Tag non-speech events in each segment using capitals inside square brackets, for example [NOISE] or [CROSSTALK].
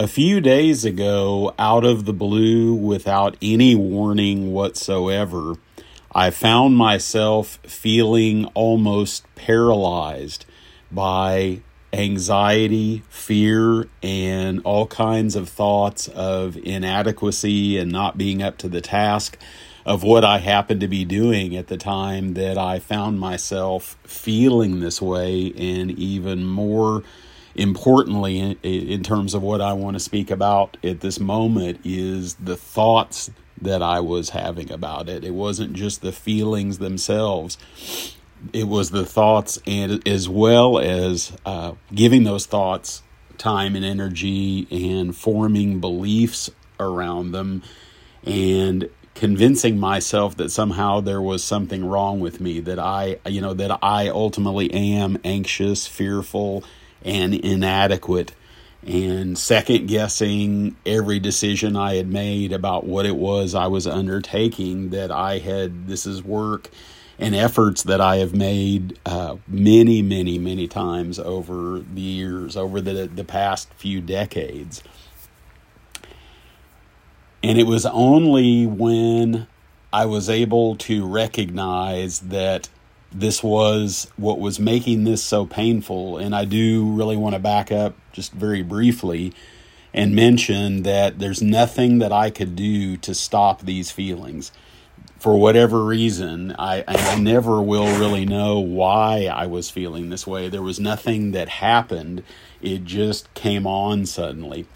A few days ago, out of the blue, without any warning whatsoever, I found myself feeling almost paralyzed by anxiety, fear, and all kinds of thoughts of inadequacy and not being up to the task of what I happened to be doing at the time that I found myself feeling this way, and even more importantly, in, in terms of what I want to speak about at this moment, is the thoughts that I was having about it. It wasn't just the feelings themselves it was the thoughts and as well as uh, giving those thoughts time and energy and forming beliefs around them and convincing myself that somehow there was something wrong with me that I you know that I ultimately am anxious, fearful and inadequate and second guessing every decision I had made about what it was I was undertaking that I had this is work and efforts that I have made uh, many, many, many times over the years, over the, the past few decades. And it was only when I was able to recognize that this was what was making this so painful. And I do really want to back up just very briefly and mention that there's nothing that I could do to stop these feelings for whatever reason, I, I never will really know why I was feeling this way. There was nothing that happened, it just came on suddenly.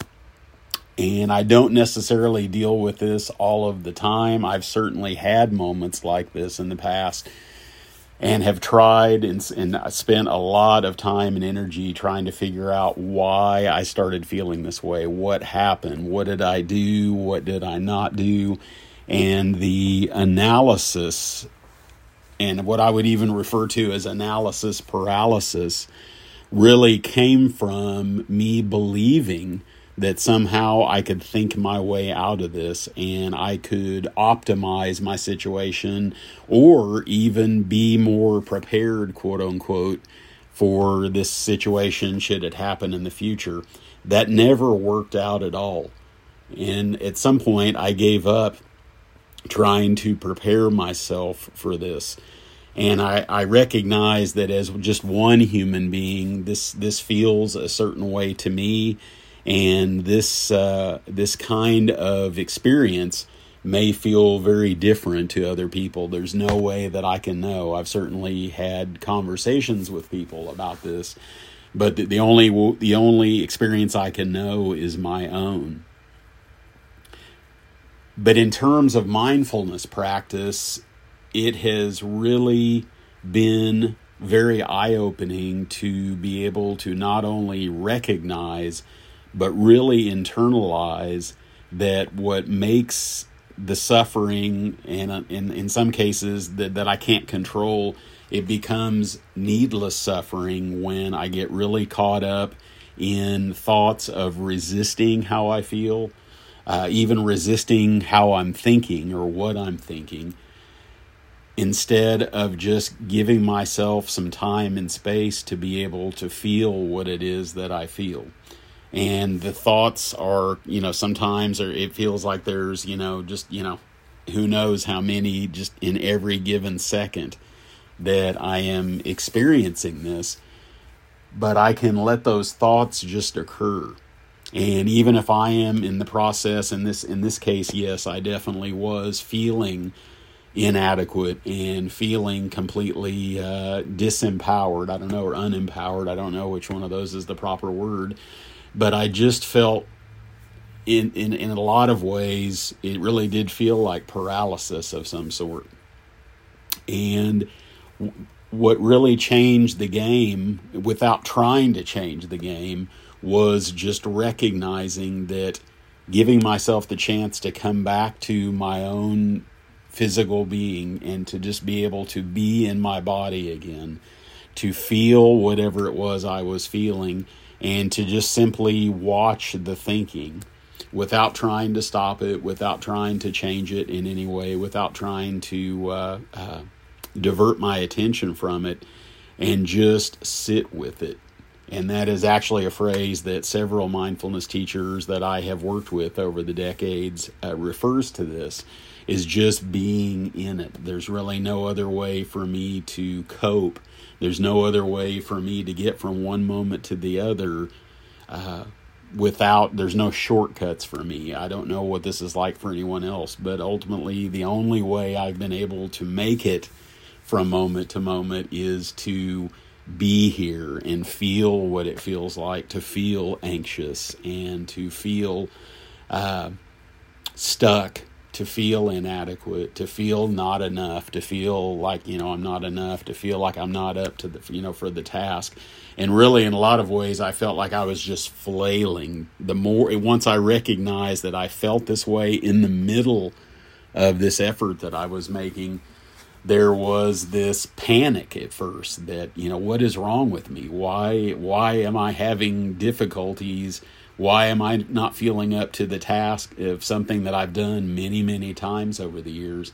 And I don't necessarily deal with this all of the time. I've certainly had moments like this in the past and have tried and, and uh, spent a lot of time and energy trying to figure out why I started feeling this way. What happened? What did I do? What did I not do? and the analysis and what I would even refer to as analysis paralysis really came from me believing that somehow I could think my way out of this and I could optimize my situation or even be more prepared, quote unquote, for this situation should it happen in the future. That never worked out at all. And at some point, I gave up trying to prepare myself for this. And I, I recognize that as just one human being, this this feels a certain way to me, and this uh, this kind of experience may feel very different to other people. There's no way that I can know. I've certainly had conversations with people about this, but the, the only the only experience I can know is my own. But in terms of mindfulness practice, it has really been very eye opening to be able to not only recognize, but really internalize that what makes the suffering and in, in some cases that, that I can't control, it becomes needless suffering when I get really caught up in thoughts of resisting how I feel uh, even resisting how I'm thinking or what I'm thinking, instead of just giving myself some time and space to be able to feel what it is that I feel. And the thoughts are, you know, sometimes or it feels like there's, you know, just, you know, who knows how many just in every given second that I am experiencing this. But I can let those thoughts just occur and even if I am in the process, in this in this case, yes, I definitely was feeling inadequate and feeling completely uh, disempowered. I don't know, or unempowered. I don't know which one of those is the proper word. But I just felt in, in, in a lot of ways, it really did feel like paralysis of some sort. And what really changed the game without trying to change the game was just recognizing that giving myself the chance to come back to my own physical being and to just be able to be in my body again, to feel whatever it was I was feeling, and to just simply watch the thinking without trying to stop it, without trying to change it in any way, without trying to uh, uh, divert my attention from it, and just sit with it. And that is actually a phrase that several mindfulness teachers that I have worked with over the decades uh, refers to this is just being in it. There's really no other way for me to cope. There's no other way for me to get from one moment to the other uh, without, there's no shortcuts for me. I don't know what this is like for anyone else, but ultimately, the only way I've been able to make it from moment to moment is to be here and feel what it feels like to feel anxious and to feel uh, stuck to feel inadequate, to feel not enough, to feel like, you know, I'm not enough, to feel like I'm not up to the, you know, for the task. And really, in a lot of ways, I felt like I was just flailing. The more, once I recognized that I felt this way in the middle of this effort that I was making, there was this panic at first that, you know, what is wrong with me? Why, why am I having difficulties? Why am I not feeling up to the task of something that I've done many, many times over the years?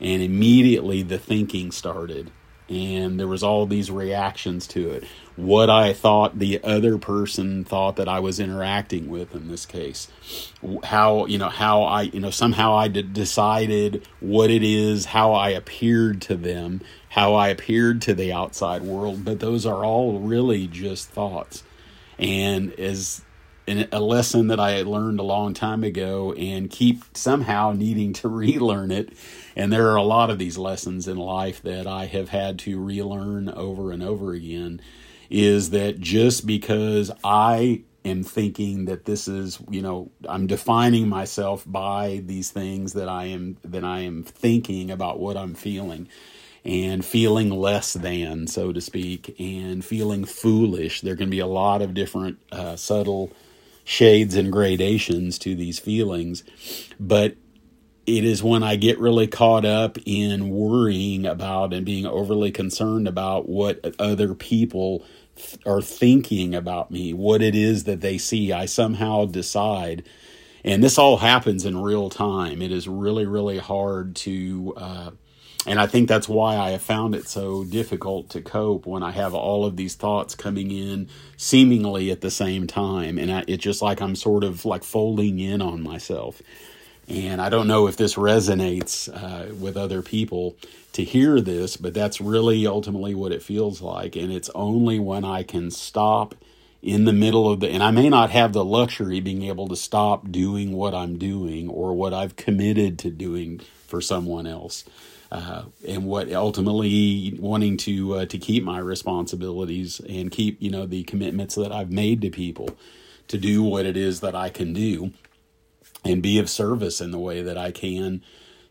And immediately the thinking started, and there was all these reactions to it. What I thought the other person thought that I was interacting with in this case, how you know how I you know somehow I decided what it is, how I appeared to them, how I appeared to the outside world. But those are all really just thoughts, and as a lesson that I learned a long time ago and keep somehow needing to [LAUGHS] relearn it. And there are a lot of these lessons in life that I have had to relearn over and over again is that just because I am thinking that this is, you know, I'm defining myself by these things that I am that I am thinking about what I'm feeling and feeling less than, so to speak, and feeling foolish. There can be a lot of different uh, subtle shades and gradations to these feelings. But it is when I get really caught up in worrying about and being overly concerned about what other people are thinking about me, what it is that they see. I somehow decide, and this all happens in real time. It is really, really hard to uh, and I think that's why I have found it so difficult to cope when I have all of these thoughts coming in seemingly at the same time. And I, it's just like I'm sort of like folding in on myself. And I don't know if this resonates uh, with other people to hear this, but that's really ultimately what it feels like. And it's only when I can stop in the middle of the, and I may not have the luxury being able to stop doing what I'm doing or what I've committed to doing for someone else uh, and what ultimately wanting to uh, to keep my responsibilities and keep you know the commitments that I've made to people to do what it is that I can do and be of service in the way that I can.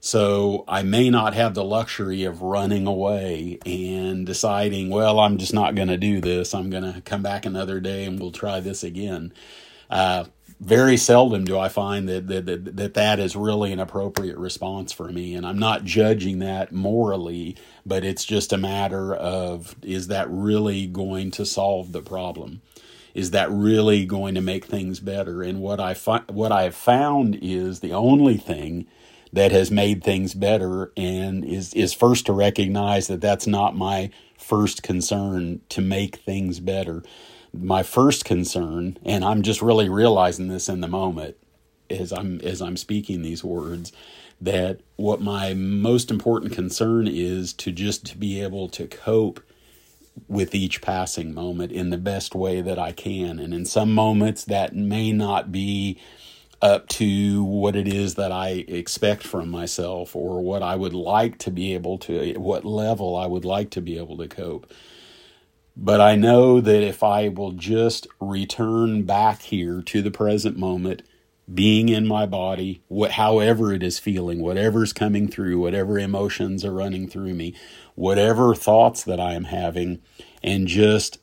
So I may not have the luxury of running away and deciding, well, I'm just not going to do this. I'm going to come back another day and we'll try this again. Uh, very seldom do I find that, that that, that that is really an appropriate response for me, and I'm not judging that morally, but it's just a matter of is that really going to solve the problem? Is that really going to make things better? And what I fi- what I have found is the only thing that has made things better, and is is first to recognize that that's not my first concern to make things better my first concern, and I'm just really realizing this in the moment as I'm as I'm speaking these words, that what my most important concern is to just to be able to cope with each passing moment in the best way that I can. And in some moments that may not be up to what it is that I expect from myself or what I would like to be able to, what level I would like to be able to cope. But I know that if I will just return back here to the present moment, being in my body, what, however it is feeling, whatever's coming through, whatever emotions are running through me, whatever thoughts that I am having, and just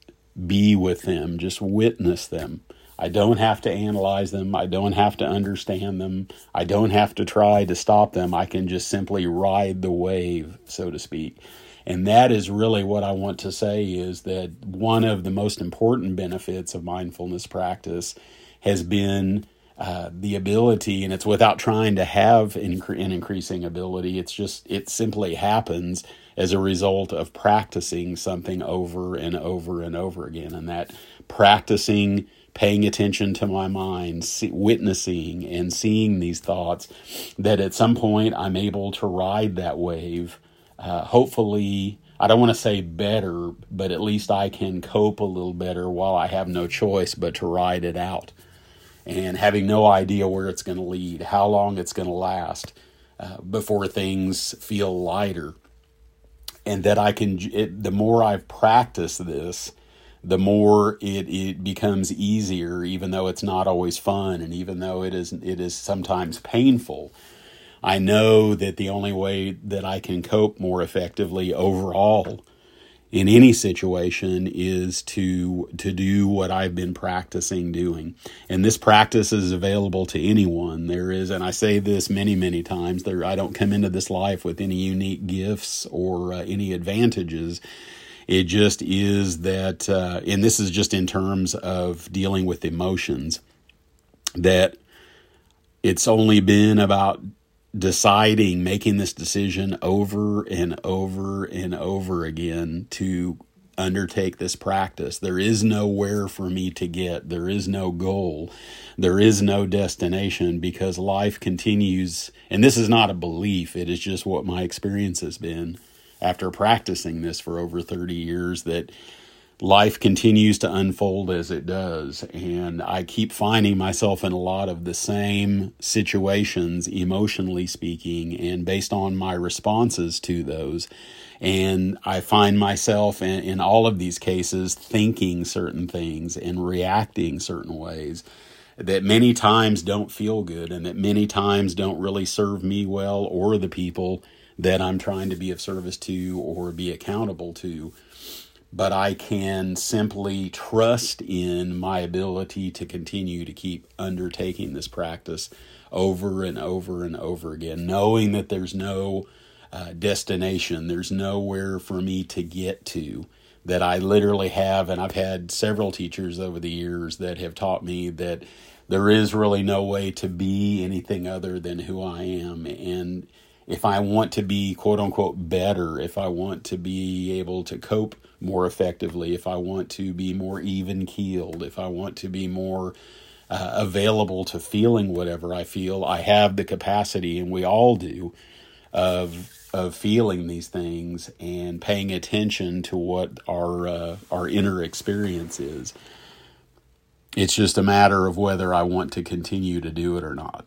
be with them, just witness them. I don't have to analyze them. I don't have to understand them. I don't have to try to stop them. I can just simply ride the wave, so to speak. And that is really what I want to say is that one of the most important benefits of mindfulness practice has been uh, the ability, and it's without trying to have an increasing ability. It's just, it simply happens as a result of practicing something over and over and over again. And that practicing paying attention to my mind, see, witnessing and seeing these thoughts, that at some point I'm able to ride that wave. Uh, hopefully, I don't want to say better, but at least I can cope a little better while I have no choice but to ride it out. And having no idea where it's going to lead, how long it's going to last uh, before things feel lighter. And that I can, it, the more I've practiced this, the more it, it becomes easier, even though it's not always fun and even though it is it is sometimes painful. I know that the only way that I can cope more effectively overall in any situation is to to do what I've been practicing doing. And this practice is available to anyone. There is and I say this many many times there I don't come into this life with any unique gifts or uh, any advantages it just is that, uh, and this is just in terms of dealing with emotions, that it's only been about deciding, making this decision over and over and over again to undertake this practice. There is nowhere for me to get, there is no goal, there is no destination because life continues. And this is not a belief, it is just what my experience has been after practicing this for over 30 years that life continues to unfold as it does. And I keep finding myself in a lot of the same situations, emotionally speaking, and based on my responses to those. And I find myself in, in all of these cases thinking certain things and reacting certain ways that many times don't feel good and that many times don't really serve me well or the people that I'm trying to be of service to or be accountable to. But I can simply trust in my ability to continue to keep undertaking this practice over and over and over again, knowing that there's no uh, destination, there's nowhere for me to get to. That I literally have, and I've had several teachers over the years that have taught me that there is really no way to be anything other than who I am. And if I want to be quote unquote better, if I want to be able to cope more effectively, if I want to be more even keeled, if I want to be more uh, available to feeling whatever I feel, I have the capacity, and we all do, of of feeling these things and paying attention to what our uh, our inner experience is. It's just a matter of whether I want to continue to do it or not.